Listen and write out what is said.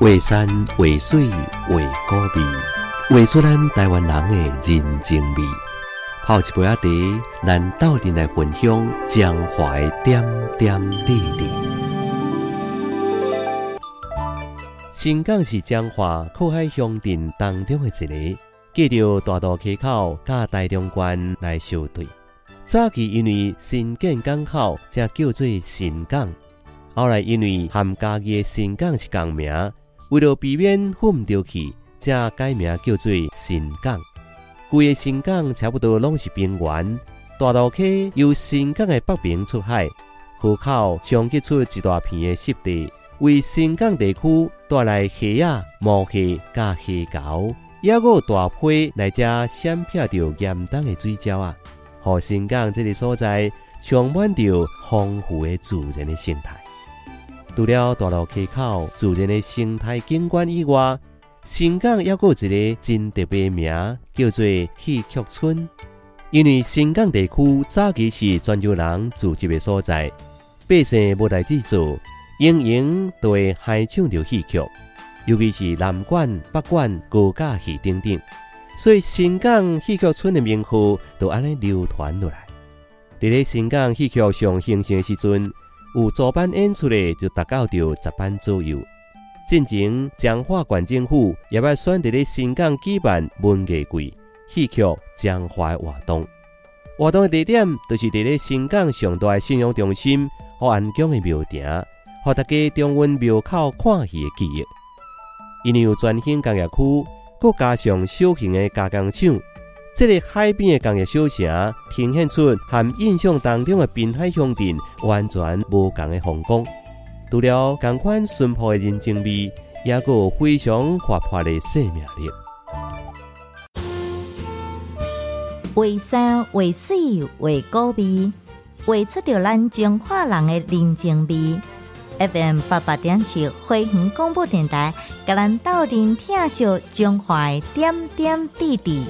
画山画水画古味，画出咱台湾人的人情味。泡一杯仔茶，咱斗阵来分享江淮点点滴滴。新港是江华靠海乡镇当中的一个，记着大渡溪口甲大中关来相对。早期因为新建港口，才叫做新港。后来因为和家己的新港是共名。为了避免混掉去，才改名叫做新港。规个新港差不多拢是平原，大渡溪由新港的北边出海，河口冲击出一大片的湿地，为新港地区带来虾啊、毛蟹、甲虾膏，也有大批来遮闪撇着严冬的水鸟啊，和新港这个所在充满着丰富的自然的生态。除了大陆溪口自然的生态景观以外，新港还有一个真特别名，叫做戏曲村。因为新港地区早期是泉州人聚集的所在，百姓无代志做，营营都会嗨唱着戏曲，尤其是南管、北管、高架戏等等，所以新港戏曲村的名号就安尼流传落来。伫咧新港戏曲上形成的时阵。有组班演出的就达到着十班左右。进前，彰化县政府也要选择咧新港举办文艺季、戏曲、彰化活动。活动的地点就是伫咧新港上大的信用中心和安江的庙埕，和大家重温庙口看戏的记忆。因为有专兴工业区，佮加上小型的加工厂。这个海边的工业小城，呈现出和印象当中的滨海乡镇完全无同的风光。除了同款淳朴的人情味，也有非常活泼的生命力。为山为水为高味，画出着咱中华人的人情味。FM 八八点七花园广播电台，甲咱斗阵听秀中华点点滴滴。